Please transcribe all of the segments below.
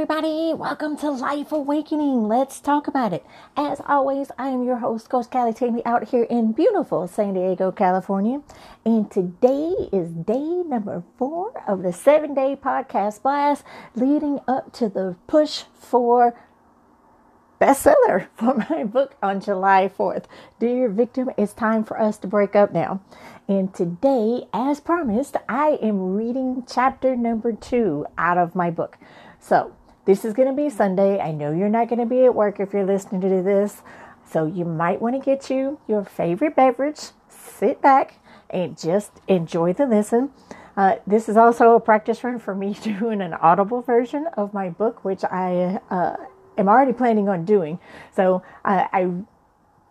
Everybody, welcome to Life Awakening. Let's talk about it. As always, I am your host, Coach Callie Tammy, out here in beautiful San Diego, California. And today is day number four of the seven day podcast blast leading up to the push for bestseller for my book on July 4th. Dear victim, it's time for us to break up now. And today, as promised, I am reading chapter number two out of my book. So, this is going to be Sunday. I know you're not going to be at work if you're listening to this. So, you might want to get you your favorite beverage, sit back, and just enjoy the listen. Uh, this is also a practice run for me doing an audible version of my book, which I uh, am already planning on doing. So, uh, I,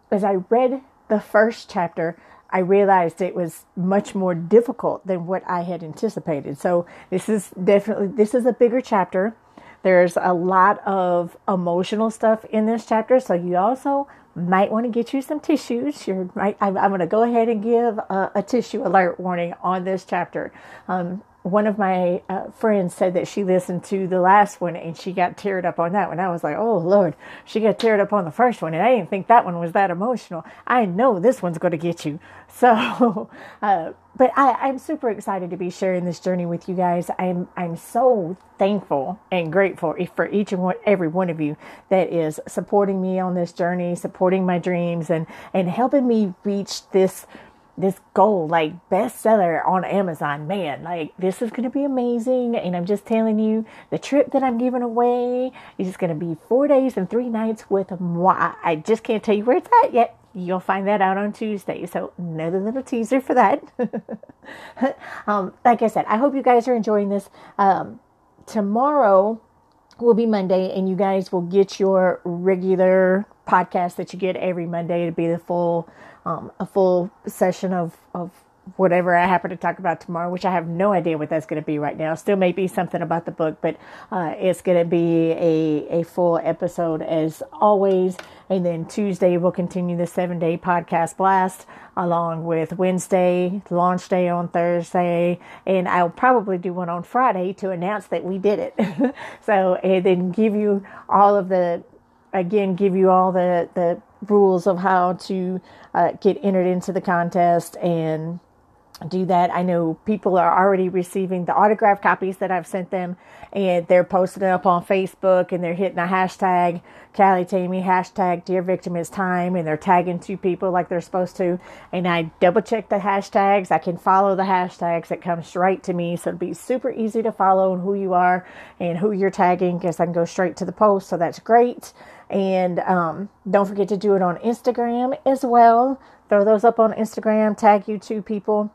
as I read the first chapter, I realized it was much more difficult than what I had anticipated. So this is definitely this is a bigger chapter. There's a lot of emotional stuff in this chapter, so you also might want to get you some tissues. You're right. I'm, I'm going to go ahead and give a, a, tissue alert warning on this chapter. Um, one of my uh, friends said that she listened to the last one and she got teared up on that one. I was like, oh Lord, she got teared up on the first one, and I didn't think that one was that emotional. I know this one's going to get you. So, uh, but I, am super excited to be sharing this journey with you guys. I'm I'm so thankful and grateful for each and one, every one of you that is supporting me on this journey, supporting my dreams, and and helping me reach this this goal, like bestseller on Amazon. Man, like this is going to be amazing. And I'm just telling you, the trip that I'm giving away is going to be four days and three nights with moi. I just can't tell you where it's at yet. You'll find that out on Tuesday. So another little teaser for that. um, like I said, I hope you guys are enjoying this. Um, tomorrow will be Monday, and you guys will get your regular podcast that you get every Monday to be the full um, a full session of, of whatever I happen to talk about tomorrow, which I have no idea what that's going to be right now. Still may be something about the book, but uh, it's going to be a, a full episode as always. And then Tuesday we'll continue the seven day podcast blast along with Wednesday, launch day on Thursday, and I'll probably do one on Friday to announce that we did it. so, and then give you all of the, again, give you all the, the rules of how to uh, get entered into the contest and do that. I know people are already receiving the autograph copies that I've sent them and they're posting it up on Facebook and they're hitting a hashtag Callie Tammy, hashtag Dear Victim is Time, and they're tagging two people like they're supposed to. And I double check the hashtags. I can follow the hashtags that come straight to me. So it'll be super easy to follow and who you are and who you're tagging because I can go straight to the post. So that's great. And um, don't forget to do it on Instagram as well. Throw those up on Instagram, tag you two people.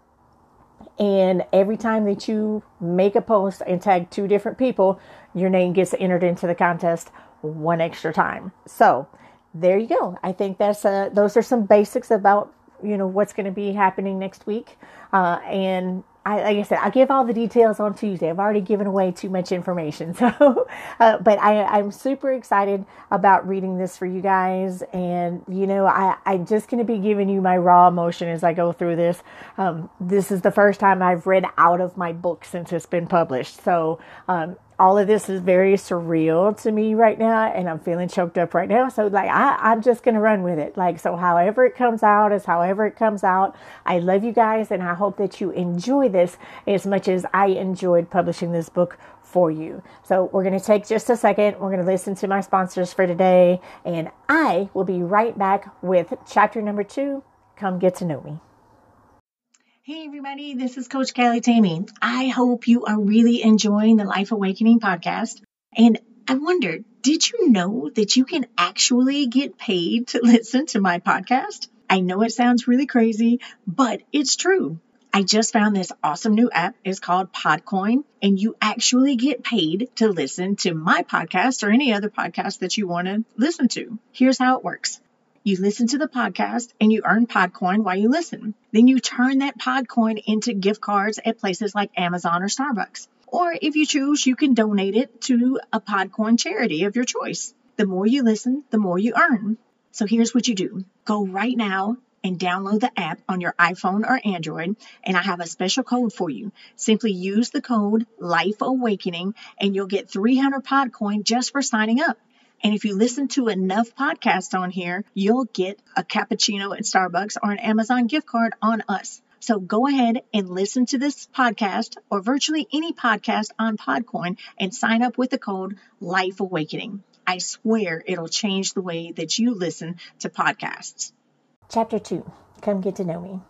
And every time that you make a post and tag two different people, your name gets entered into the contest one extra time. So there you go. I think that's uh, those are some basics about you know what's going to be happening next week. Uh, and I, like I said, I'll give all the details on Tuesday. I've already given away too much information. So, uh, but I, I'm super excited about reading this for you guys. And, you know, I, I'm just going to be giving you my raw emotion as I go through this. Um, this is the first time I've read out of my book since it's been published. So, um, all of this is very surreal to me right now and I'm feeling choked up right now. So like I, I'm just gonna run with it. Like so however it comes out is however it comes out. I love you guys and I hope that you enjoy this as much as I enjoyed publishing this book for you. So we're gonna take just a second. We're gonna listen to my sponsors for today and I will be right back with chapter number two. Come get to know me. Hey, everybody, this is Coach Callie Tammy. I hope you are really enjoying the Life Awakening podcast. And I wonder, did you know that you can actually get paid to listen to my podcast? I know it sounds really crazy, but it's true. I just found this awesome new app. It's called Podcoin, and you actually get paid to listen to my podcast or any other podcast that you want to listen to. Here's how it works. You listen to the podcast and you earn Podcoin while you listen. Then you turn that Podcoin into gift cards at places like Amazon or Starbucks. Or if you choose, you can donate it to a Podcoin charity of your choice. The more you listen, the more you earn. So here's what you do. Go right now and download the app on your iPhone or Android. And I have a special code for you. Simply use the code Life Awakening and you'll get 300 Podcoin just for signing up. And if you listen to enough podcasts on here, you'll get a cappuccino at Starbucks or an Amazon gift card on us. So go ahead and listen to this podcast or virtually any podcast on Podcoin and sign up with the code Life Awakening. I swear it'll change the way that you listen to podcasts. Chapter 2 Come Get to Know Me.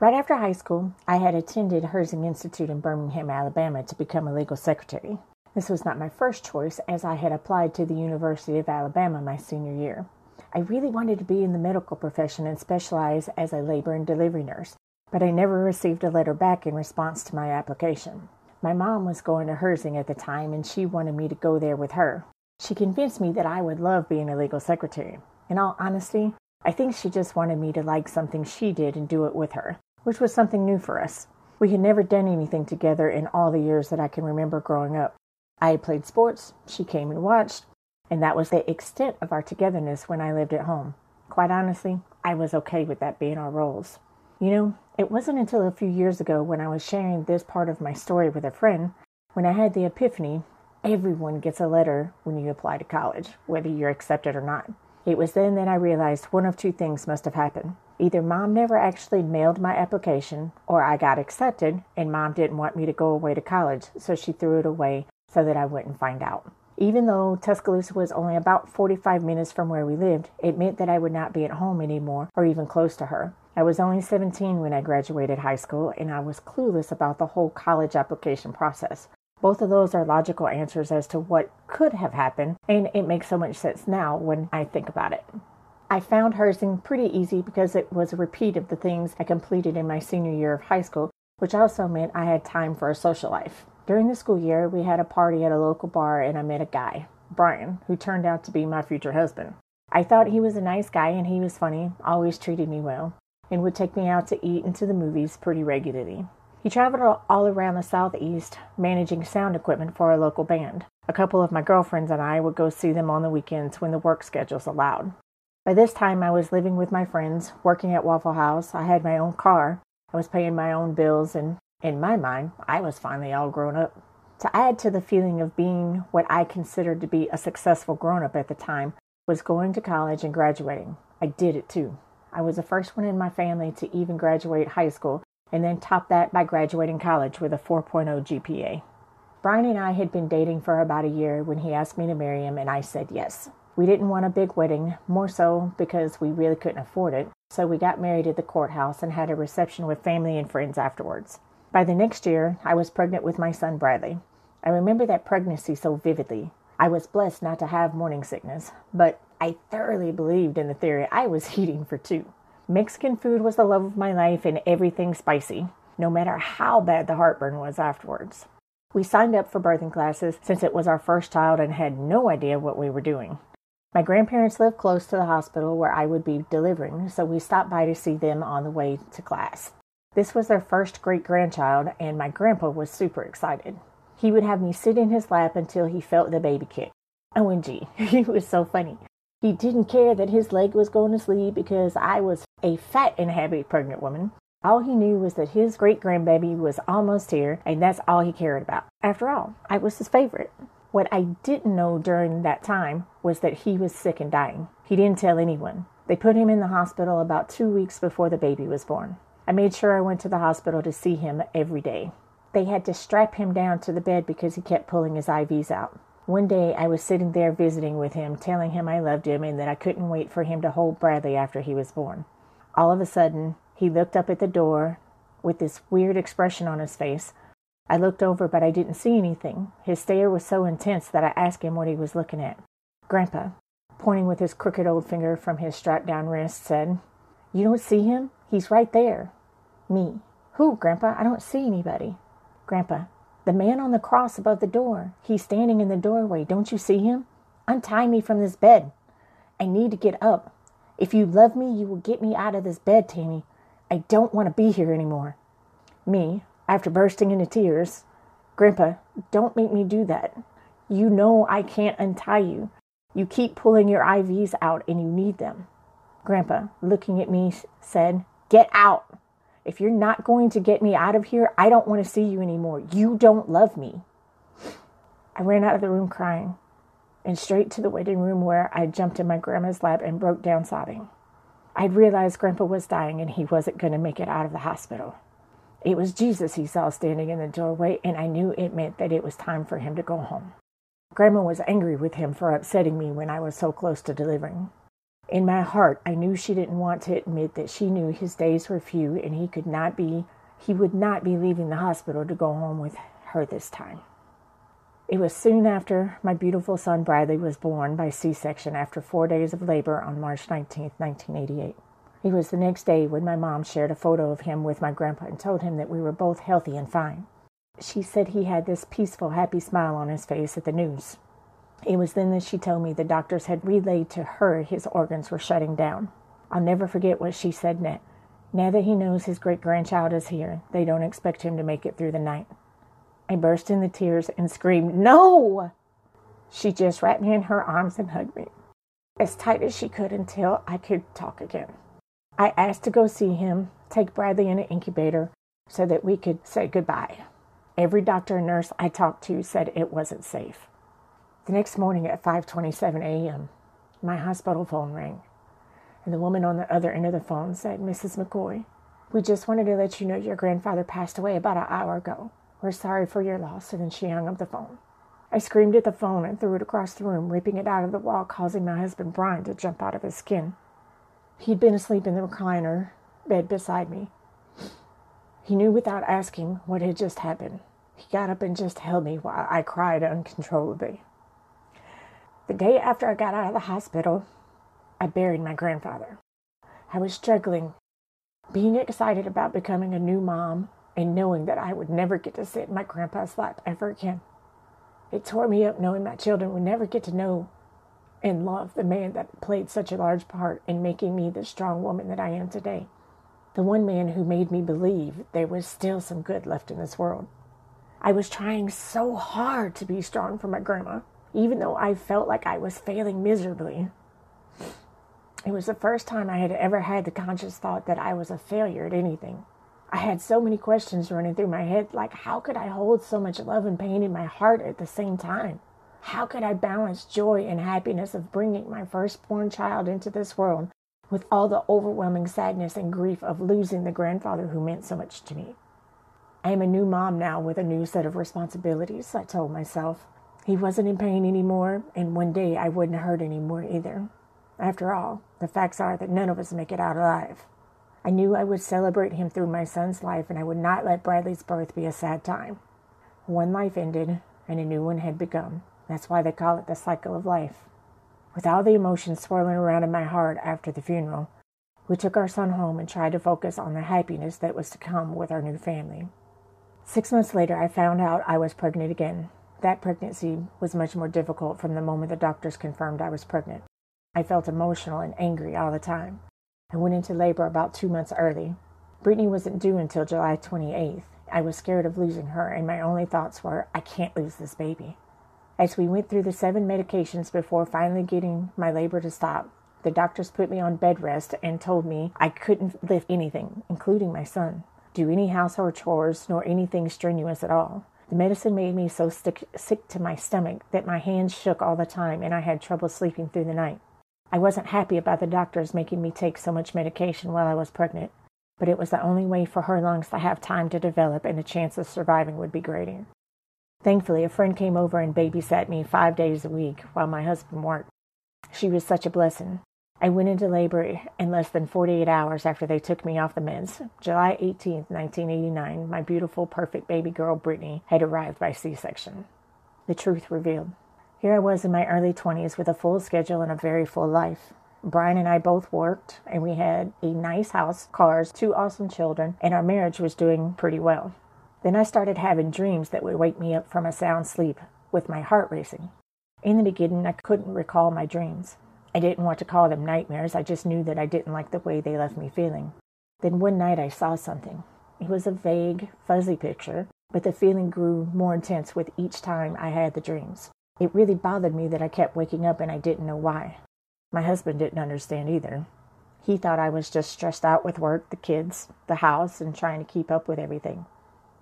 Right after high school, I had attended Herzing Institute in Birmingham, Alabama to become a legal secretary. This was not my first choice, as I had applied to the University of Alabama my senior year. I really wanted to be in the medical profession and specialize as a labor and delivery nurse, but I never received a letter back in response to my application. My mom was going to Herzing at the time, and she wanted me to go there with her. She convinced me that I would love being a legal secretary. In all honesty, I think she just wanted me to like something she did and do it with her, which was something new for us. We had never done anything together in all the years that I can remember growing up. I played sports, she came and watched, and that was the extent of our togetherness when I lived at home. Quite honestly, I was okay with that being our roles. You know, it wasn't until a few years ago when I was sharing this part of my story with a friend when I had the epiphany everyone gets a letter when you apply to college, whether you're accepted or not. It was then that I realized one of two things must have happened. Either mom never actually mailed my application, or I got accepted and mom didn't want me to go away to college, so she threw it away so that I wouldn't find out. Even though Tuscaloosa was only about 45 minutes from where we lived, it meant that I would not be at home anymore or even close to her. I was only 17 when I graduated high school, and I was clueless about the whole college application process. Both of those are logical answers as to what could have happened, and it makes so much sense now when I think about it. I found Herzing pretty easy because it was a repeat of the things I completed in my senior year of high school, which also meant I had time for a social life. During the school year, we had a party at a local bar, and I met a guy, Brian, who turned out to be my future husband. I thought he was a nice guy and he was funny, always treated me well and would take me out to eat and to the movies pretty regularly. He traveled all around the southeast, managing sound equipment for a local band. A couple of my girlfriends and I would go see them on the weekends when the work schedules allowed. By this time, I was living with my friends, working at Waffle House. I had my own car. I was paying my own bills, and in my mind, I was finally all grown up. To add to the feeling of being what I considered to be a successful grown up at the time was going to college and graduating. I did it too. I was the first one in my family to even graduate high school and then top that by graduating college with a 4.0 GPA. Brian and I had been dating for about a year when he asked me to marry him, and I said yes. We didn't want a big wedding, more so because we really couldn't afford it, so we got married at the courthouse and had a reception with family and friends afterwards. By the next year, I was pregnant with my son Bradley. I remember that pregnancy so vividly. I was blessed not to have morning sickness, but I thoroughly believed in the theory I was eating for two. Mexican food was the love of my life and everything spicy, no matter how bad the heartburn was afterwards. We signed up for birthing classes since it was our first child and had no idea what we were doing. My grandparents lived close to the hospital where I would be delivering, so we stopped by to see them on the way to class. This was their first great grandchild, and my grandpa was super excited. He would have me sit in his lap until he felt the baby kick. OMG, he was so funny. He didn't care that his leg was going to sleep because I was a fat and happy pregnant woman. All he knew was that his great grandbaby was almost here, and that's all he cared about. After all, I was his favorite. What I didn't know during that time was that he was sick and dying. He didn't tell anyone. They put him in the hospital about two weeks before the baby was born. I made sure I went to the hospital to see him every day. They had to strap him down to the bed because he kept pulling his IVs out. One day I was sitting there visiting with him, telling him I loved him and that I couldn't wait for him to hold Bradley after he was born. All of a sudden, he looked up at the door with this weird expression on his face. I looked over, but I didn't see anything. His stare was so intense that I asked him what he was looking at. Grandpa, pointing with his crooked old finger from his strapped down wrist, said, You don't see him? He's right there. Me. Who, Grandpa? I don't see anybody. Grandpa, the man on the cross above the door. He's standing in the doorway. Don't you see him? Untie me from this bed. I need to get up. If you love me, you will get me out of this bed, Tammy. I don't want to be here anymore. Me, after bursting into tears, Grandpa, don't make me do that. You know I can't untie you. You keep pulling your IVs out and you need them. Grandpa, looking at me, said, Get out. If you're not going to get me out of here, I don't want to see you anymore. You don't love me. I ran out of the room crying and straight to the waiting room where I jumped in my grandma's lap and broke down sobbing. I'd realized Grandpa was dying and he wasn't going to make it out of the hospital. It was Jesus he saw standing in the doorway, and I knew it meant that it was time for him to go home. Grandma was angry with him for upsetting me when I was so close to delivering. In my heart, I knew she didn't want to admit that she knew his days were few and he could not be he would not be leaving the hospital to go home with her this time. It was soon after my beautiful son Bradley was born by C-section after 4 days of labor on March 19, 1988. It was the next day when my mom shared a photo of him with my grandpa and told him that we were both healthy and fine. She said he had this peaceful, happy smile on his face at the news. It was then that she told me the doctors had relayed to her his organs were shutting down. I'll never forget what she said next. Now that he knows his great grandchild is here, they don't expect him to make it through the night. I burst into tears and screamed, No! She just wrapped me in her arms and hugged me as tight as she could until I could talk again. I asked to go see him, take Bradley in an incubator so that we could say goodbye. Every doctor and nurse I talked to said it wasn't safe. The next morning at 5:27 a.m., my hospital phone rang, and the woman on the other end of the phone said, "Mrs. McCoy, we just wanted to let you know your grandfather passed away about an hour ago. We're sorry for your loss." And then she hung up the phone. I screamed at the phone and threw it across the room, ripping it out of the wall, causing my husband Brian to jump out of his skin. He'd been asleep in the recliner bed beside me. He knew without asking what had just happened. He got up and just held me while I cried uncontrollably. The day after I got out of the hospital, I buried my grandfather. I was struggling, being excited about becoming a new mom and knowing that I would never get to sit in my grandpa's lap ever again. It tore me up knowing my children would never get to know and love the man that played such a large part in making me the strong woman that I am today. The one man who made me believe there was still some good left in this world. I was trying so hard to be strong for my grandma even though I felt like I was failing miserably. It was the first time I had ever had the conscious thought that I was a failure at anything. I had so many questions running through my head like, how could I hold so much love and pain in my heart at the same time? How could I balance joy and happiness of bringing my firstborn child into this world with all the overwhelming sadness and grief of losing the grandfather who meant so much to me? I am a new mom now with a new set of responsibilities, I told myself. He wasn't in pain anymore, and one day I wouldn't hurt anymore either. After all, the facts are that none of us make it out alive. I knew I would celebrate him through my son's life, and I would not let Bradley's birth be a sad time. One life ended, and a new one had begun. That's why they call it the cycle of life. With all the emotions swirling around in my heart after the funeral, we took our son home and tried to focus on the happiness that was to come with our new family. Six months later, I found out I was pregnant again. That pregnancy was much more difficult from the moment the doctors confirmed I was pregnant. I felt emotional and angry all the time. I went into labor about two months early. Brittany wasn't due until July 28th. I was scared of losing her, and my only thoughts were, I can't lose this baby. As we went through the seven medications before finally getting my labor to stop, the doctors put me on bed rest and told me I couldn't lift anything, including my son, do any household chores, nor anything strenuous at all. The medicine made me so sick, sick to my stomach that my hands shook all the time and I had trouble sleeping through the night. I wasn't happy about the doctors making me take so much medication while I was pregnant, but it was the only way for her lungs to have time to develop and the chance of surviving would be greater. Thankfully, a friend came over and babysat me five days a week while my husband worked. She was such a blessing. I went into labor in less than 48 hours after they took me off the meds. July 18, 1989, my beautiful, perfect baby girl Brittany had arrived by C section. The truth revealed. Here I was in my early 20s with a full schedule and a very full life. Brian and I both worked, and we had a nice house, cars, two awesome children, and our marriage was doing pretty well. Then I started having dreams that would wake me up from a sound sleep with my heart racing. In the beginning, I couldn't recall my dreams. I didn't want to call them nightmares, I just knew that I didn't like the way they left me feeling. Then one night I saw something. It was a vague, fuzzy picture, but the feeling grew more intense with each time I had the dreams. It really bothered me that I kept waking up and I didn't know why. My husband didn't understand either. He thought I was just stressed out with work, the kids, the house, and trying to keep up with everything.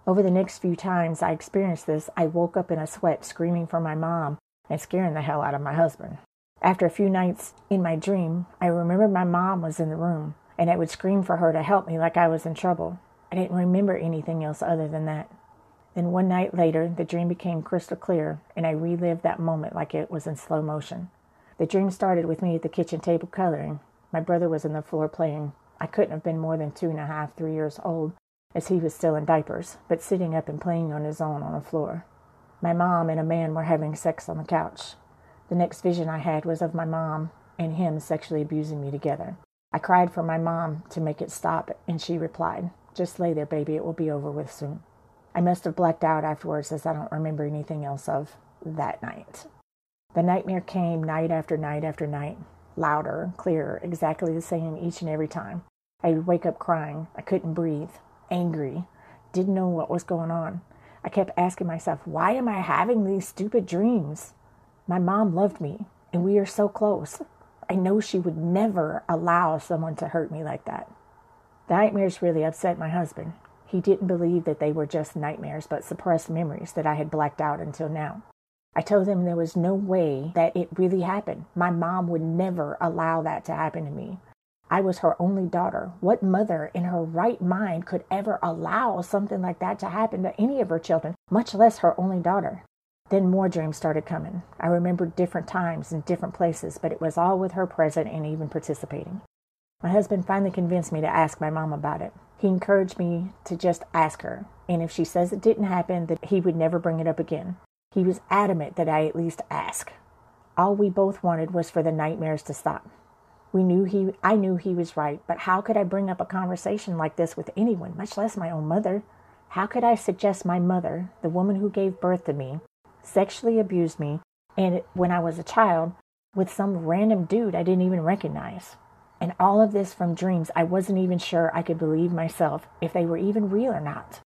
Over the next few times I experienced this, I woke up in a sweat screaming for my mom and scaring the hell out of my husband. After a few nights in my dream, I remembered my mom was in the room and I would scream for her to help me like I was in trouble. I didn't remember anything else other than that. Then one night later, the dream became crystal clear and I relived that moment like it was in slow motion. The dream started with me at the kitchen table coloring. My brother was on the floor playing. I couldn't have been more than two and a half, three years old, as he was still in diapers, but sitting up and playing on his own on the floor. My mom and a man were having sex on the couch. The next vision I had was of my mom and him sexually abusing me together. I cried for my mom to make it stop, and she replied, Just lay there, baby, it will be over with soon. I must have blacked out afterwards as I don't remember anything else of that night. The nightmare came night after night after night, louder, clearer, exactly the same each and every time. I would wake up crying. I couldn't breathe, angry, didn't know what was going on. I kept asking myself, why am I having these stupid dreams? My mom loved me, and we are so close. I know she would never allow someone to hurt me like that. The nightmares really upset my husband. He didn't believe that they were just nightmares, but suppressed memories that I had blacked out until now. I told him there was no way that it really happened. My mom would never allow that to happen to me. I was her only daughter. What mother in her right mind could ever allow something like that to happen to any of her children, much less her only daughter? Then more dreams started coming. I remembered different times and different places, but it was all with her present and even participating. My husband finally convinced me to ask my mom about it. He encouraged me to just ask her, and if she says it didn't happen, that he would never bring it up again. He was adamant that I at least ask. All we both wanted was for the nightmares to stop. We knew he I knew he was right, but how could I bring up a conversation like this with anyone, much less my own mother? How could I suggest my mother, the woman who gave birth to me, sexually abused me and when I was a child with some random dude I didn't even recognize? And all of this from dreams I wasn't even sure I could believe myself if they were even real or not.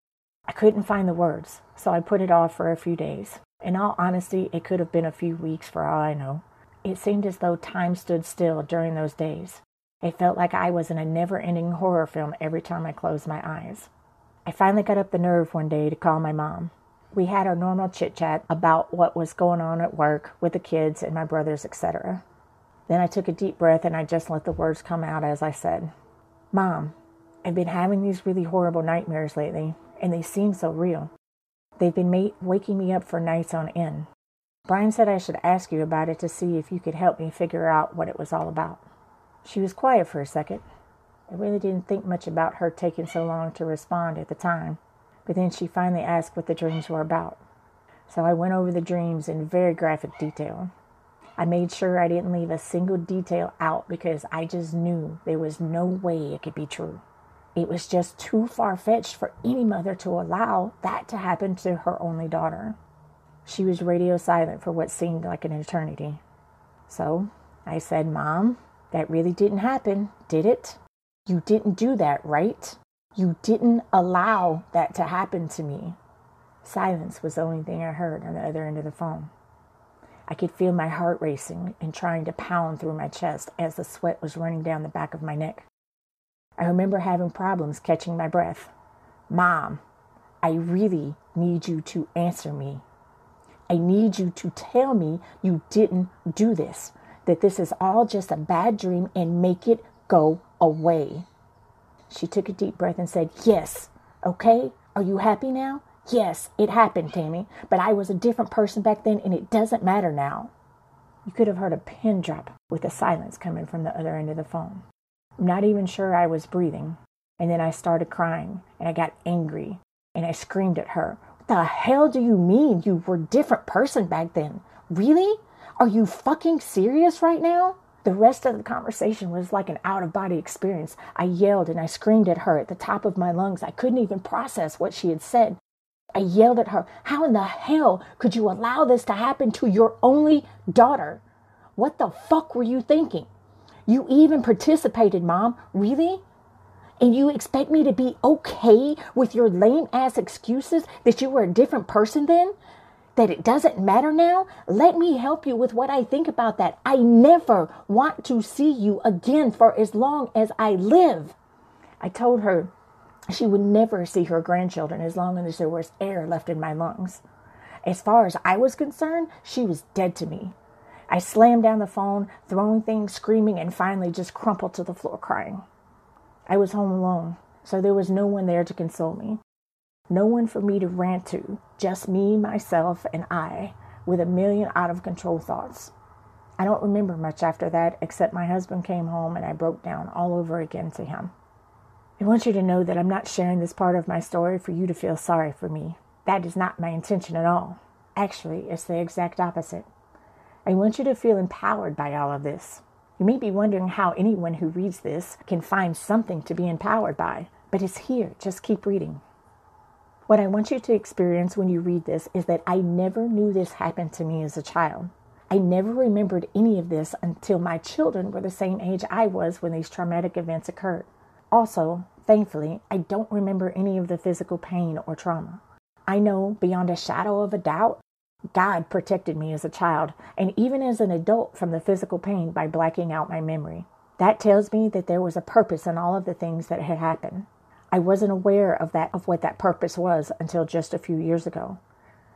I couldn't find the words, so I put it off for a few days. In all honesty, it could have been a few weeks for all I know. It seemed as though time stood still during those days. It felt like I was in a never ending horror film every time I closed my eyes. I finally got up the nerve one day to call my mom. We had our normal chit chat about what was going on at work with the kids and my brothers, etc. Then I took a deep breath and I just let the words come out as I said, Mom, I've been having these really horrible nightmares lately, and they seem so real. They've been ma- waking me up for nights on end. Brian said I should ask you about it to see if you could help me figure out what it was all about. She was quiet for a second. I really didn't think much about her taking so long to respond at the time, but then she finally asked what the dreams were about. So I went over the dreams in very graphic detail. I made sure I didn't leave a single detail out because I just knew there was no way it could be true. It was just too far fetched for any mother to allow that to happen to her only daughter. She was radio silent for what seemed like an eternity. So I said, Mom, that really didn't happen, did it? You didn't do that, right? You didn't allow that to happen to me. Silence was the only thing I heard on the other end of the phone. I could feel my heart racing and trying to pound through my chest as the sweat was running down the back of my neck. I remember having problems catching my breath. Mom, I really need you to answer me. I need you to tell me you didn't do this, that this is all just a bad dream and make it go away. She took a deep breath and said, Yes, okay? Are you happy now? Yes, it happened, Tammy, but I was a different person back then and it doesn't matter now. You could have heard a pin drop with the silence coming from the other end of the phone I'm not even sure I was breathing. And then I started crying and I got angry and I screamed at her. What the hell do you mean you were a different person back then? Really? Are you fucking serious right now? The rest of the conversation was like an out of body experience. I yelled and I screamed at her at the top of my lungs. I couldn't even process what she had said. I yelled at her, How in the hell could you allow this to happen to your only daughter? What the fuck were you thinking? You even participated, Mom. Really? And you expect me to be okay with your lame ass excuses that you were a different person then? That it doesn't matter now? Let me help you with what I think about that. I never want to see you again for as long as I live. I told her she would never see her grandchildren as long as there was air left in my lungs. As far as I was concerned, she was dead to me. I slammed down the phone, throwing things, screaming, and finally just crumpled to the floor crying. I was home alone, so there was no one there to console me. No one for me to rant to, just me, myself, and I, with a million out of control thoughts. I don't remember much after that, except my husband came home and I broke down all over again to him. I want you to know that I'm not sharing this part of my story for you to feel sorry for me. That is not my intention at all. Actually, it's the exact opposite. I want you to feel empowered by all of this. You may be wondering how anyone who reads this can find something to be empowered by, but it's here. Just keep reading. What I want you to experience when you read this is that I never knew this happened to me as a child. I never remembered any of this until my children were the same age I was when these traumatic events occurred. Also, thankfully, I don't remember any of the physical pain or trauma. I know beyond a shadow of a doubt, God protected me as a child and even as an adult from the physical pain by blacking out my memory. That tells me that there was a purpose in all of the things that had happened. I wasn't aware of that of what that purpose was until just a few years ago.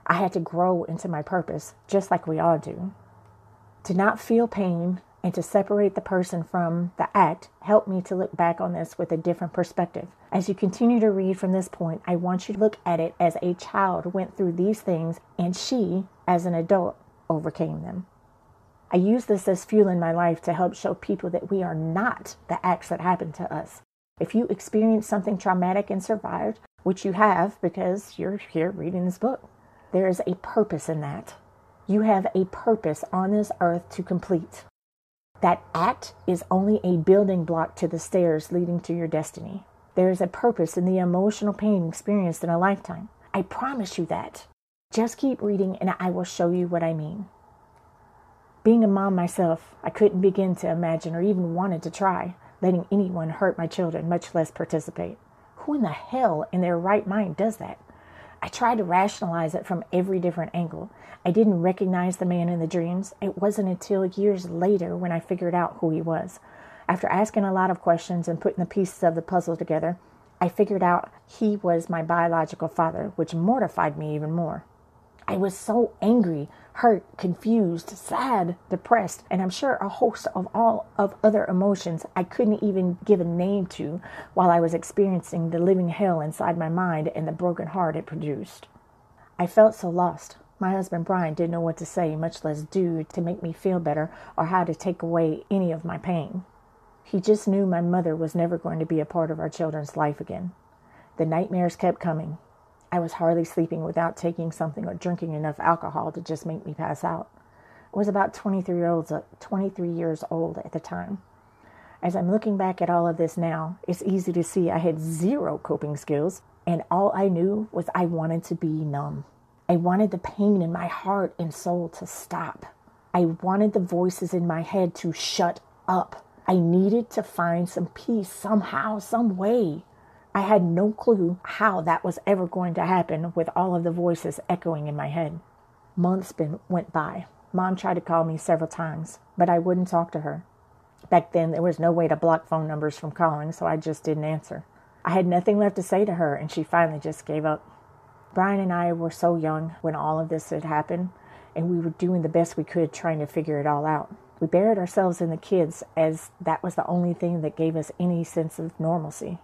I had to grow into my purpose, just like we all do. To not feel pain and to separate the person from the act helped me to look back on this with a different perspective. As you continue to read from this point, I want you to look at it as a child went through these things and she, as an adult, overcame them. I use this as fuel in my life to help show people that we are not the acts that happened to us. If you experience something traumatic and survived, which you have because you're here reading this book, there is a purpose in that. You have a purpose on this earth to complete. That act is only a building block to the stairs leading to your destiny. There is a purpose in the emotional pain experienced in a lifetime. I promise you that. Just keep reading and I will show you what I mean. Being a mom myself, I couldn't begin to imagine or even wanted to try letting anyone hurt my children, much less participate. Who in the hell in their right mind does that? I tried to rationalize it from every different angle. I didn't recognize the man in the dreams. It wasn't until years later when I figured out who he was. After asking a lot of questions and putting the pieces of the puzzle together, I figured out he was my biological father, which mortified me even more. I was so angry, hurt, confused, sad, depressed, and I'm sure a host of all of other emotions I couldn't even give a name to while I was experiencing the living hell inside my mind and the broken heart it produced. I felt so lost. My husband Brian didn't know what to say, much less do, to make me feel better or how to take away any of my pain. He just knew my mother was never going to be a part of our children's life again. The nightmares kept coming. I was hardly sleeping without taking something or drinking enough alcohol to just make me pass out. I was about 23 years, old, uh, 23 years old at the time. As I'm looking back at all of this now, it's easy to see I had zero coping skills, and all I knew was I wanted to be numb. I wanted the pain in my heart and soul to stop. I wanted the voices in my head to shut up. I needed to find some peace somehow, some way. I had no clue how that was ever going to happen with all of the voices echoing in my head. Months been, went by. Mom tried to call me several times, but I wouldn't talk to her. Back then, there was no way to block phone numbers from calling, so I just didn't answer. I had nothing left to say to her, and she finally just gave up. Brian and I were so young when all of this had happened, and we were doing the best we could trying to figure it all out. We buried ourselves in the kids as that was the only thing that gave us any sense of normalcy.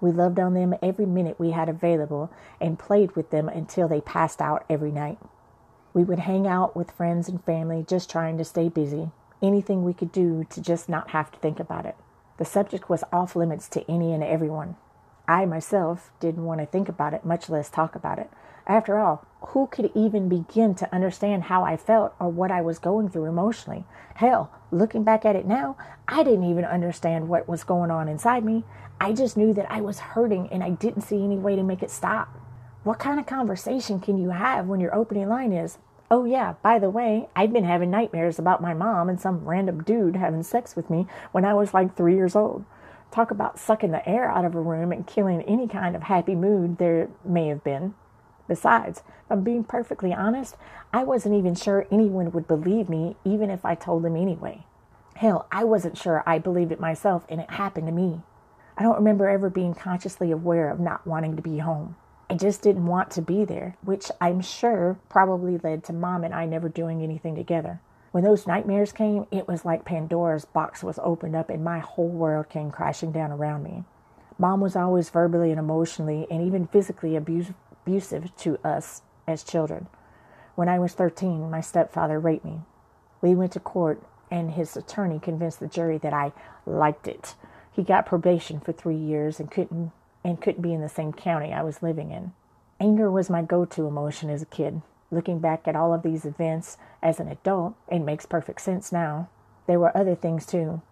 We loved on them every minute we had available and played with them until they passed out every night. We would hang out with friends and family just trying to stay busy, anything we could do to just not have to think about it. The subject was off limits to any and everyone. I myself didn't want to think about it, much less talk about it. After all, who could even begin to understand how I felt or what I was going through emotionally? Hell, looking back at it now, I didn't even understand what was going on inside me. I just knew that I was hurting and I didn't see any way to make it stop. What kind of conversation can you have when your opening line is, Oh, yeah, by the way, I've been having nightmares about my mom and some random dude having sex with me when I was like three years old. Talk about sucking the air out of a room and killing any kind of happy mood there may have been. Besides, I'm being perfectly honest, I wasn't even sure anyone would believe me, even if I told them anyway. Hell, I wasn't sure I believed it myself, and it happened to me. I don't remember ever being consciously aware of not wanting to be home. I just didn't want to be there, which I'm sure probably led to mom and I never doing anything together. When those nightmares came, it was like Pandora's box was opened up and my whole world came crashing down around me. Mom was always verbally and emotionally and even physically abuse, abusive to us as children. When I was 13, my stepfather raped me. We went to court, and his attorney convinced the jury that I liked it. He got probation for three years and couldn't and couldn't be in the same county I was living in. Anger was my go-to emotion as a kid. Looking back at all of these events as an adult, it makes perfect sense now. There were other things too,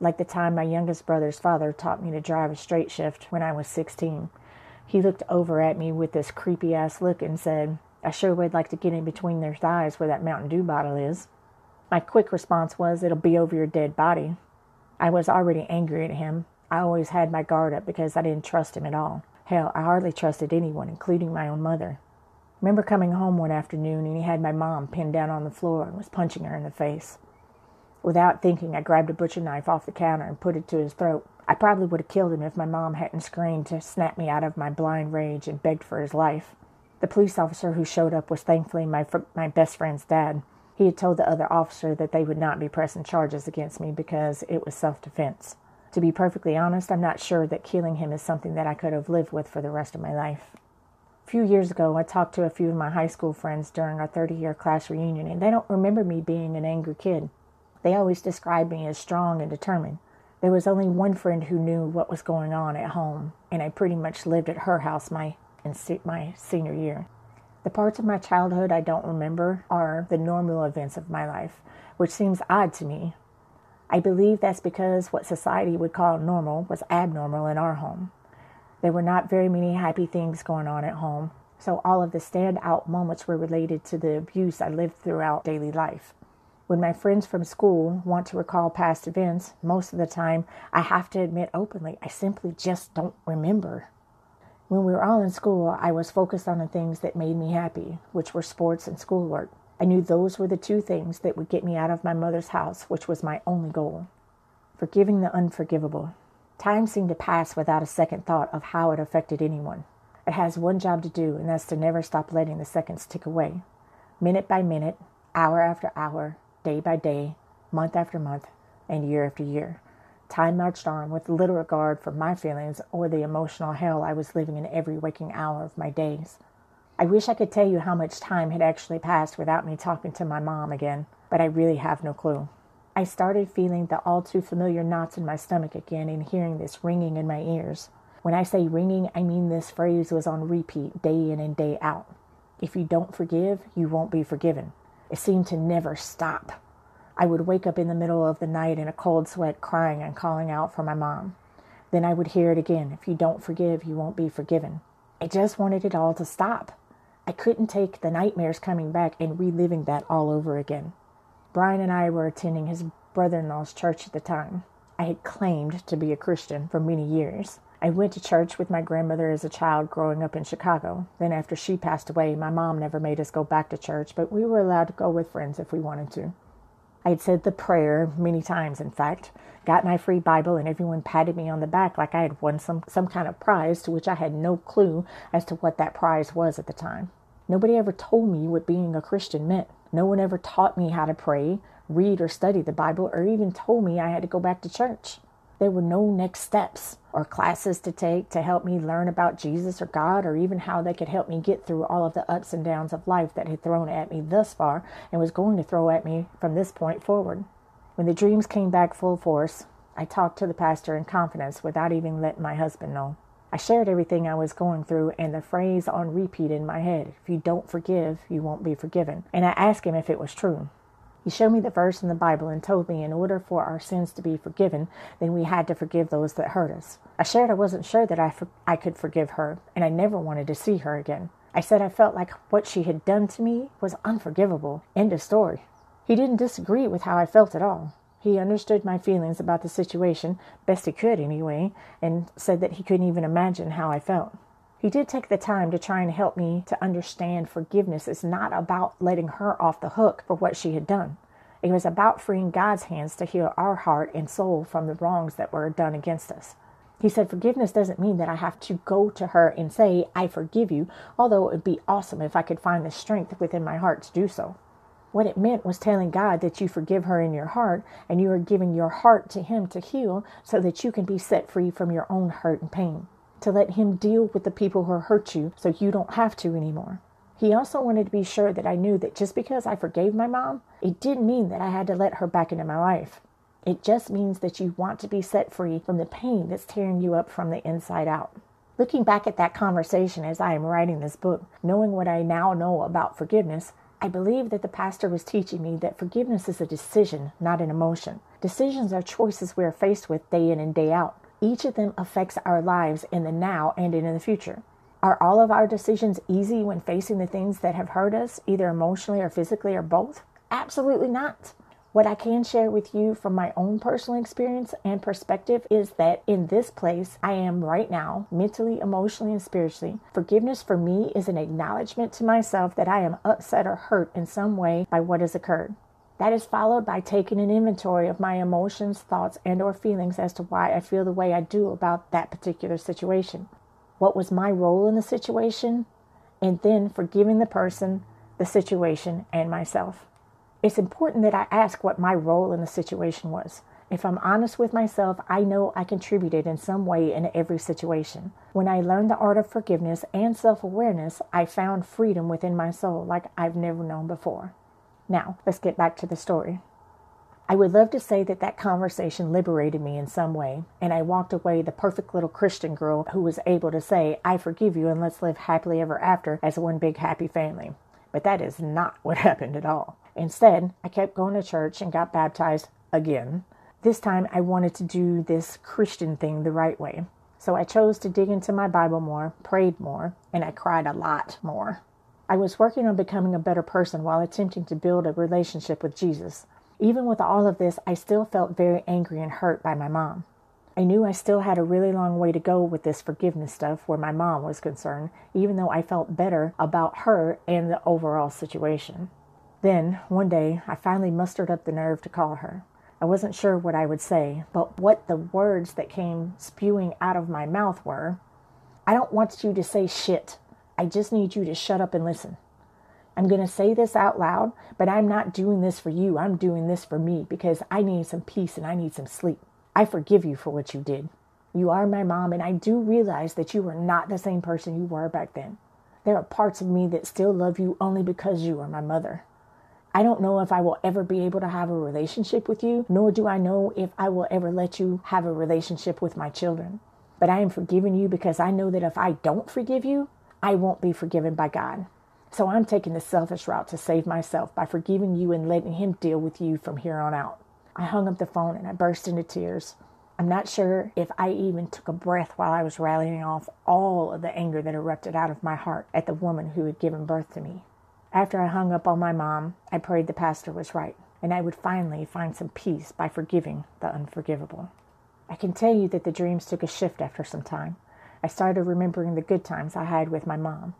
like the time my youngest brother's father taught me to drive a straight shift when I was 16. He looked over at me with this creepy ass look and said, I sure would like to get in between their thighs where that Mountain Dew bottle is. My quick response was, It'll be over your dead body. I was already angry at him. I always had my guard up because I didn't trust him at all. Hell, I hardly trusted anyone, including my own mother. remember coming home one afternoon and he had my mom pinned down on the floor and was punching her in the face. Without thinking, I grabbed a butcher knife off the counter and put it to his throat. I probably would have killed him if my mom hadn't screamed to snap me out of my blind rage and begged for his life. The police officer who showed up was thankfully my, my best friend's dad. He had told the other officer that they would not be pressing charges against me because it was self defense. To be perfectly honest, I'm not sure that killing him is something that I could have lived with for the rest of my life. A few years ago, I talked to a few of my high school friends during our 30 year class reunion, and they don't remember me being an angry kid. They always described me as strong and determined. There was only one friend who knew what was going on at home, and I pretty much lived at her house my in my senior year. The parts of my childhood I don't remember are the normal events of my life, which seems odd to me. I believe that's because what society would call normal was abnormal in our home. There were not very many happy things going on at home, so all of the standout moments were related to the abuse I lived throughout daily life. When my friends from school want to recall past events, most of the time I have to admit openly, I simply just don't remember. When we were all in school, I was focused on the things that made me happy, which were sports and schoolwork. I knew those were the two things that would get me out of my mother's house, which was my only goal. Forgiving the unforgivable. Time seemed to pass without a second thought of how it affected anyone. It has one job to do, and that's to never stop letting the seconds tick away. Minute by minute, hour after hour, day by day, month after month, and year after year. Time marched on with little regard for my feelings or the emotional hell I was living in every waking hour of my days. I wish I could tell you how much time had actually passed without me talking to my mom again, but I really have no clue. I started feeling the all too familiar knots in my stomach again and hearing this ringing in my ears. When I say ringing, I mean this phrase was on repeat day in and day out. If you don't forgive, you won't be forgiven. It seemed to never stop. I would wake up in the middle of the night in a cold sweat crying and calling out for my mom. Then I would hear it again if you don't forgive, you won't be forgiven. I just wanted it all to stop. I couldn't take the nightmares coming back and reliving that all over again. Brian and I were attending his brother in law's church at the time. I had claimed to be a Christian for many years. I went to church with my grandmother as a child growing up in Chicago. Then, after she passed away, my mom never made us go back to church, but we were allowed to go with friends if we wanted to. I had said the prayer many times, in fact, got my free Bible, and everyone patted me on the back like I had won some, some kind of prize to which I had no clue as to what that prize was at the time. Nobody ever told me what being a Christian meant. No one ever taught me how to pray, read, or study the Bible, or even told me I had to go back to church. There were no next steps or classes to take to help me learn about Jesus or God, or even how they could help me get through all of the ups and downs of life that had thrown at me thus far and was going to throw at me from this point forward. When the dreams came back full force, I talked to the pastor in confidence without even letting my husband know. I shared everything I was going through and the phrase on repeat in my head if you don't forgive, you won't be forgiven. And I asked him if it was true. He showed me the verse in the Bible and told me in order for our sins to be forgiven, then we had to forgive those that hurt us. I shared I wasn't sure that I, for- I could forgive her, and I never wanted to see her again. I said I felt like what she had done to me was unforgivable. End of story. He didn't disagree with how I felt at all. He understood my feelings about the situation, best he could anyway, and said that he couldn't even imagine how I felt. He did take the time to try and help me to understand forgiveness is not about letting her off the hook for what she had done. It was about freeing God's hands to heal our heart and soul from the wrongs that were done against us. He said, Forgiveness doesn't mean that I have to go to her and say, I forgive you, although it would be awesome if I could find the strength within my heart to do so. What it meant was telling God that you forgive her in your heart and you are giving your heart to Him to heal so that you can be set free from your own hurt and pain. To let Him deal with the people who hurt you so you don't have to anymore. He also wanted to be sure that I knew that just because I forgave my mom, it didn't mean that I had to let her back into my life. It just means that you want to be set free from the pain that's tearing you up from the inside out. Looking back at that conversation as I am writing this book, knowing what I now know about forgiveness, I believe that the pastor was teaching me that forgiveness is a decision, not an emotion. Decisions are choices we are faced with day in and day out. Each of them affects our lives in the now and in the future. Are all of our decisions easy when facing the things that have hurt us, either emotionally or physically or both? Absolutely not. What I can share with you from my own personal experience and perspective is that in this place I am right now, mentally, emotionally, and spiritually, forgiveness for me is an acknowledgement to myself that I am upset or hurt in some way by what has occurred. That is followed by taking an inventory of my emotions, thoughts, and or feelings as to why I feel the way I do about that particular situation. What was my role in the situation? And then forgiving the person, the situation, and myself. It's important that I ask what my role in the situation was. If I'm honest with myself, I know I contributed in some way in every situation. When I learned the art of forgiveness and self awareness, I found freedom within my soul like I've never known before. Now, let's get back to the story. I would love to say that that conversation liberated me in some way, and I walked away the perfect little Christian girl who was able to say, I forgive you and let's live happily ever after as one big happy family. But that is not what happened at all. Instead, I kept going to church and got baptized again. This time, I wanted to do this Christian thing the right way. So I chose to dig into my Bible more, prayed more, and I cried a lot more. I was working on becoming a better person while attempting to build a relationship with Jesus. Even with all of this, I still felt very angry and hurt by my mom. I knew I still had a really long way to go with this forgiveness stuff where my mom was concerned, even though I felt better about her and the overall situation. Then, one day, I finally mustered up the nerve to call her. I wasn't sure what I would say, but what the words that came spewing out of my mouth were I don't want you to say shit. I just need you to shut up and listen. I'm going to say this out loud, but I'm not doing this for you. I'm doing this for me because I need some peace and I need some sleep. I forgive you for what you did. You are my mom, and I do realize that you are not the same person you were back then. There are parts of me that still love you only because you are my mother. I don't know if I will ever be able to have a relationship with you, nor do I know if I will ever let you have a relationship with my children. But I am forgiving you because I know that if I don't forgive you, I won't be forgiven by God. So I'm taking the selfish route to save myself by forgiving you and letting Him deal with you from here on out. I hung up the phone and I burst into tears. I'm not sure if I even took a breath while I was rallying off all of the anger that erupted out of my heart at the woman who had given birth to me. After I hung up on my mom, I prayed the pastor was right, and I would finally find some peace by forgiving the unforgivable. I can tell you that the dreams took a shift after some time. I started remembering the good times I had with my mom.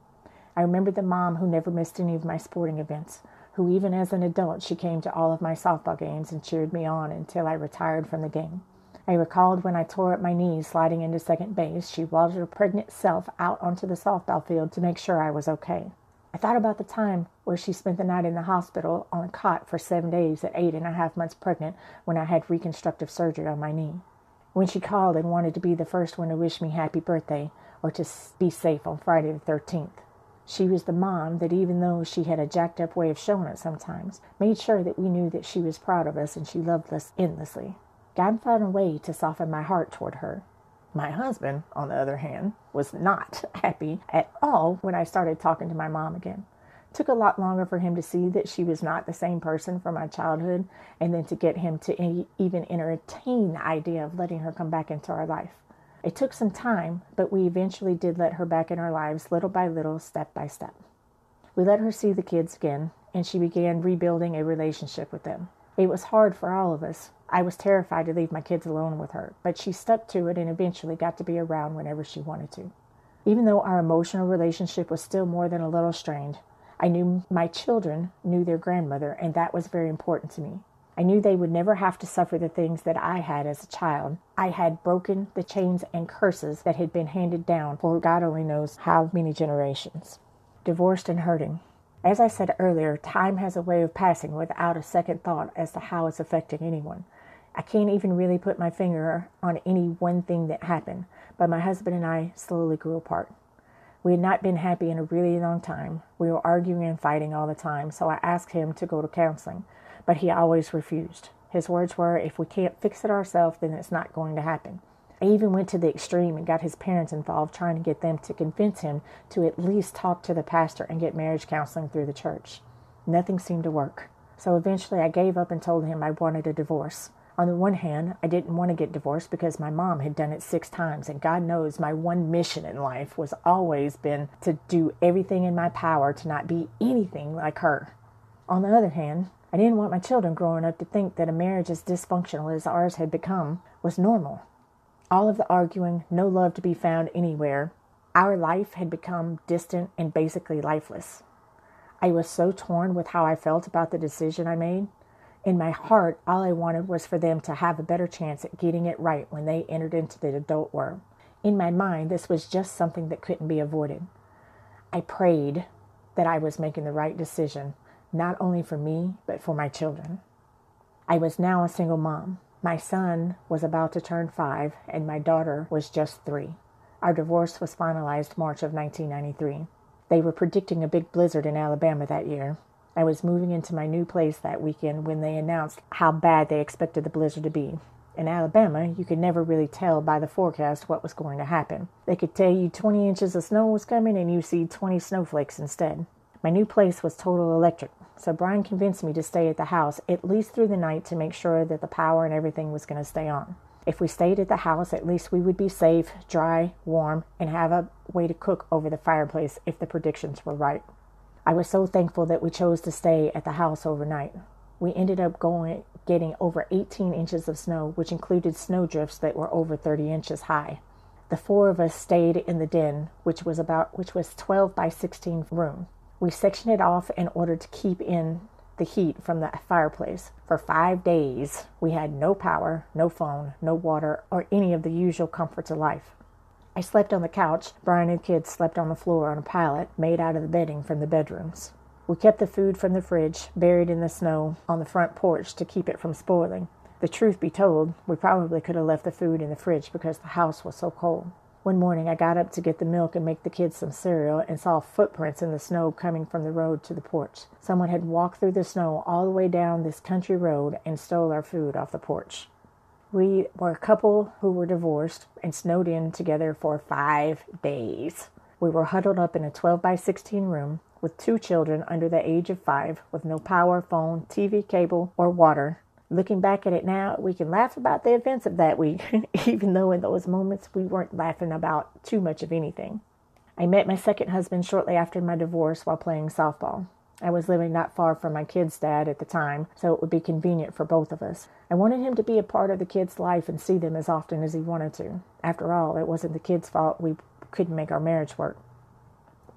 I remembered the mom who never missed any of my sporting events, who even as an adult she came to all of my softball games and cheered me on until I retired from the game. I recalled when I tore up my knee sliding into second base, she waddled her pregnant self out onto the softball field to make sure I was okay. I thought about the time where she spent the night in the hospital on a cot for seven days at eight and a half months pregnant when I had reconstructive surgery on my knee. When she called and wanted to be the first one to wish me happy birthday or to be safe on Friday the 13th. She was the mom that, even though she had a jacked up way of showing it sometimes, made sure that we knew that she was proud of us and she loved us endlessly. God found a way to soften my heart toward her. My husband, on the other hand, was not happy at all when I started talking to my mom again. Took a lot longer for him to see that she was not the same person from my childhood, and then to get him to even entertain the idea of letting her come back into our life. It took some time, but we eventually did let her back in our lives little by little, step by step. We let her see the kids again, and she began rebuilding a relationship with them. It was hard for all of us, I was terrified to leave my kids alone with her, but she stuck to it and eventually got to be around whenever she wanted to. Even though our emotional relationship was still more than a little strained, I knew my children knew their grandmother, and that was very important to me. I knew they would never have to suffer the things that I had as a child. I had broken the chains and curses that had been handed down for God only knows how many generations. Divorced and hurting. As I said earlier, time has a way of passing without a second thought as to how it's affecting anyone. I can't even really put my finger on any one thing that happened, but my husband and I slowly grew apart. We had not been happy in a really long time. We were arguing and fighting all the time, so I asked him to go to counseling, but he always refused. His words were, if we can't fix it ourselves, then it's not going to happen. I even went to the extreme and got his parents involved, trying to get them to convince him to at least talk to the pastor and get marriage counseling through the church. Nothing seemed to work. So eventually I gave up and told him I wanted a divorce. On the one hand, I didn't want to get divorced because my mom had done it six times, and God knows my one mission in life was always been to do everything in my power to not be anything like her. On the other hand, I didn't want my children growing up to think that a marriage as dysfunctional as ours had become was normal. All of the arguing, no love to be found anywhere, our life had become distant and basically lifeless. I was so torn with how I felt about the decision I made. In my heart, all I wanted was for them to have a better chance at getting it right when they entered into the adult world. In my mind, this was just something that couldn't be avoided. I prayed that I was making the right decision, not only for me, but for my children. I was now a single mom. My son was about to turn five, and my daughter was just three. Our divorce was finalized March of 1993. They were predicting a big blizzard in Alabama that year, I was moving into my new place that weekend when they announced how bad they expected the blizzard to be. In Alabama, you could never really tell by the forecast what was going to happen. They could tell you 20 inches of snow was coming and you see 20 snowflakes instead. My new place was total electric, so Brian convinced me to stay at the house at least through the night to make sure that the power and everything was going to stay on. If we stayed at the house, at least we would be safe, dry, warm, and have a way to cook over the fireplace if the predictions were right. I was so thankful that we chose to stay at the house overnight. We ended up going getting over 18 inches of snow, which included snowdrifts that were over 30 inches high. The four of us stayed in the den, which was about which was 12 by 16 room. We sectioned it off in order to keep in the heat from the fireplace. For 5 days, we had no power, no phone, no water, or any of the usual comforts of life. I slept on the couch. Brian and kids slept on the floor on a pallet made out of the bedding from the bedrooms. We kept the food from the fridge buried in the snow on the front porch to keep it from spoiling. The truth be told, we probably could have left the food in the fridge because the house was so cold. One morning I got up to get the milk and make the kids some cereal and saw footprints in the snow coming from the road to the porch. Someone had walked through the snow all the way down this country road and stole our food off the porch. We were a couple who were divorced and snowed in together for five days. We were huddled up in a 12 by 16 room with two children under the age of five with no power, phone, TV, cable, or water. Looking back at it now, we can laugh about the events of that week, even though in those moments we weren't laughing about too much of anything. I met my second husband shortly after my divorce while playing softball. I was living not far from my kid's dad at the time, so it would be convenient for both of us. I wanted him to be a part of the kid's life and see them as often as he wanted to. After all, it wasn't the kid's fault we couldn't make our marriage work.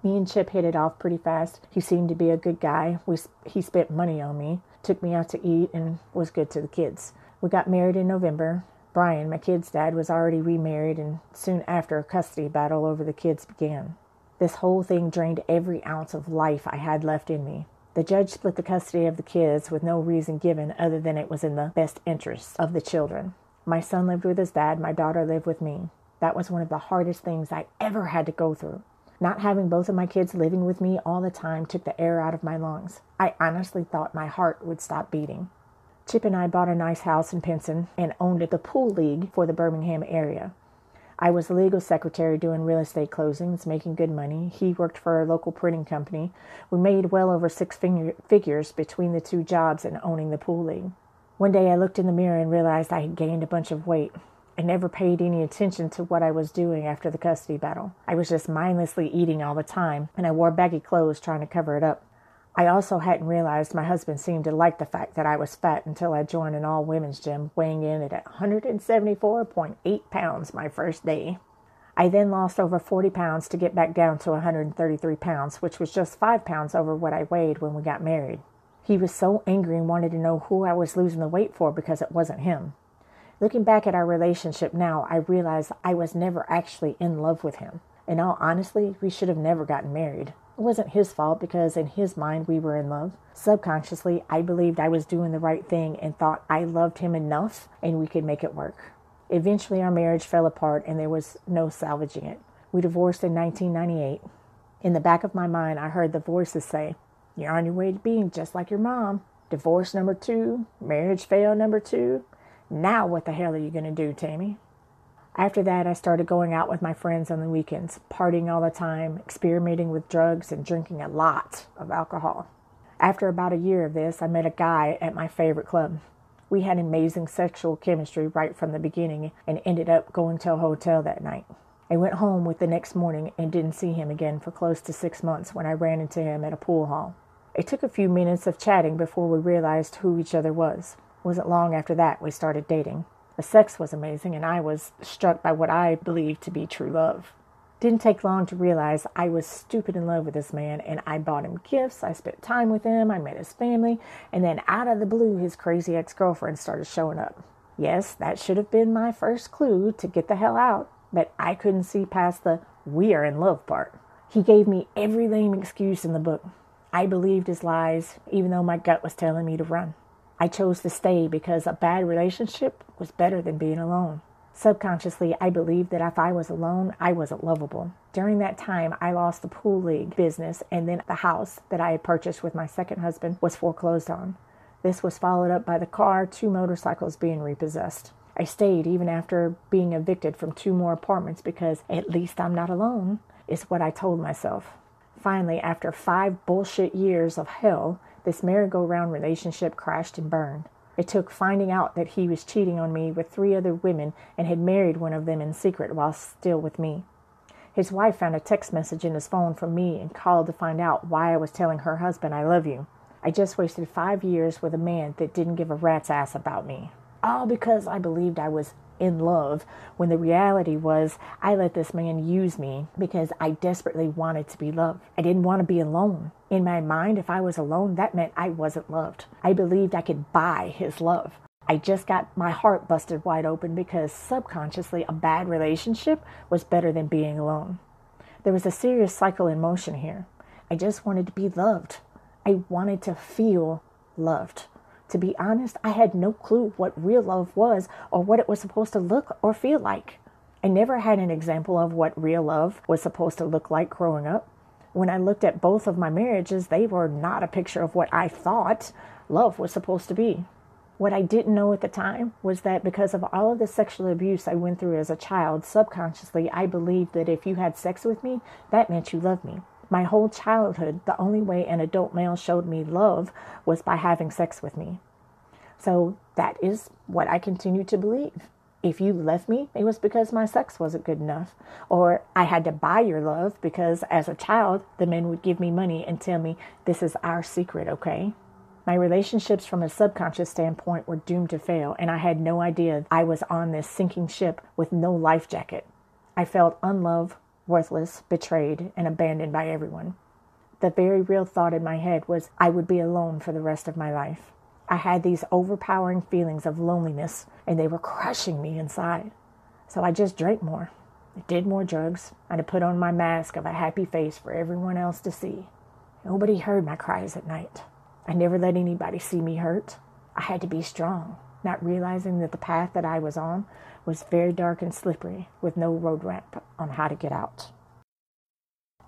Me and Chip hit it off pretty fast. He seemed to be a good guy. We, he spent money on me, took me out to eat, and was good to the kids. We got married in November. Brian, my kid's dad, was already remarried, and soon after, a custody battle over the kids began. This whole thing drained every ounce of life I had left in me. The judge split the custody of the kids with no reason given other than it was in the best interests of the children. My son lived with his dad, my daughter lived with me. That was one of the hardest things I ever had to go through. Not having both of my kids living with me all the time took the air out of my lungs. I honestly thought my heart would stop beating. Chip and I bought a nice house in Pinson and owned the pool league for the Birmingham area. I was legal secretary doing real estate closings, making good money. He worked for a local printing company. We made well over six figures between the two jobs and owning the pool league. One day I looked in the mirror and realized I had gained a bunch of weight. I never paid any attention to what I was doing after the custody battle. I was just mindlessly eating all the time, and I wore baggy clothes trying to cover it up. I also hadn't realized my husband seemed to like the fact that I was fat until I joined an all women's gym, weighing in at 174.8 pounds my first day. I then lost over 40 pounds to get back down to 133 pounds, which was just 5 pounds over what I weighed when we got married. He was so angry and wanted to know who I was losing the weight for because it wasn't him. Looking back at our relationship now, I realize I was never actually in love with him. In all honesty, we should have never gotten married. It wasn't his fault because in his mind we were in love. Subconsciously, I believed I was doing the right thing and thought I loved him enough and we could make it work. Eventually, our marriage fell apart and there was no salvaging it. We divorced in 1998. In the back of my mind, I heard the voices say, You're on your way to being just like your mom. Divorce number two, marriage fail number two. Now, what the hell are you going to do, Tammy? After that, I started going out with my friends on the weekends, partying all the time, experimenting with drugs, and drinking a lot of alcohol. After about a year of this, I met a guy at my favorite club. We had amazing sexual chemistry right from the beginning and ended up going to a hotel that night. I went home with the next morning and didn't see him again for close to six months when I ran into him at a pool hall. It took a few minutes of chatting before we realized who each other was. It wasn't long after that we started dating. The sex was amazing, and I was struck by what I believed to be true love. Didn't take long to realize I was stupid in love with this man, and I bought him gifts. I spent time with him. I met his family, and then out of the blue, his crazy ex girlfriend started showing up. Yes, that should have been my first clue to get the hell out, but I couldn't see past the we are in love part. He gave me every lame excuse in the book. I believed his lies, even though my gut was telling me to run. I chose to stay because a bad relationship was better than being alone. Subconsciously, I believed that if I was alone, I wasn't lovable. During that time, I lost the pool league business, and then the house that I had purchased with my second husband was foreclosed on. This was followed up by the car, two motorcycles being repossessed. I stayed even after being evicted from two more apartments because at least I'm not alone, is what I told myself. Finally, after five bullshit years of hell, this merry-go-round relationship crashed and burned. It took finding out that he was cheating on me with three other women and had married one of them in secret while still with me. His wife found a text message in his phone from me and called to find out why I was telling her husband I love you. I just wasted five years with a man that didn't give a rat's ass about me. All because I believed I was in love when the reality was I let this man use me because I desperately wanted to be loved. I didn't want to be alone. In my mind, if I was alone, that meant I wasn't loved. I believed I could buy his love. I just got my heart busted wide open because subconsciously a bad relationship was better than being alone. There was a serious cycle in motion here. I just wanted to be loved. I wanted to feel loved. To be honest, I had no clue what real love was or what it was supposed to look or feel like. I never had an example of what real love was supposed to look like growing up. When I looked at both of my marriages, they were not a picture of what I thought love was supposed to be. What I didn't know at the time was that because of all of the sexual abuse I went through as a child, subconsciously I believed that if you had sex with me, that meant you loved me. My whole childhood, the only way an adult male showed me love was by having sex with me. So that is what I continue to believe. If you left me, it was because my sex wasn't good enough. Or I had to buy your love because as a child, the men would give me money and tell me, this is our secret, okay? My relationships from a subconscious standpoint were doomed to fail, and I had no idea I was on this sinking ship with no life jacket. I felt unloved, worthless, betrayed, and abandoned by everyone. The very real thought in my head was I would be alone for the rest of my life. I had these overpowering feelings of loneliness, and they were crushing me inside. So I just drank more. I did more drugs, and I put on my mask of a happy face for everyone else to see. Nobody heard my cries at night. I never let anybody see me hurt. I had to be strong, not realizing that the path that I was on was very dark and slippery with no road ramp on how to get out.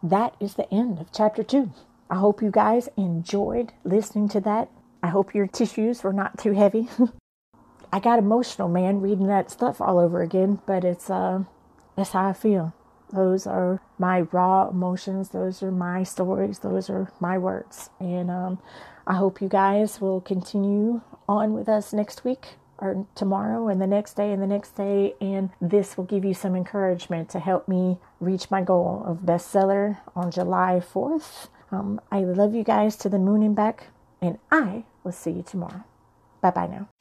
That is the end of chapter two. I hope you guys enjoyed listening to that I hope your tissues were not too heavy. I got emotional, man, reading that stuff all over again, but it's uh that's how I feel. Those are my raw emotions, those are my stories, those are my words. And um I hope you guys will continue on with us next week or tomorrow and the next day and the next day and this will give you some encouragement to help me reach my goal of bestseller on July 4th. Um, I love you guys to the moon and back and I will see you tomorrow. Bye bye now.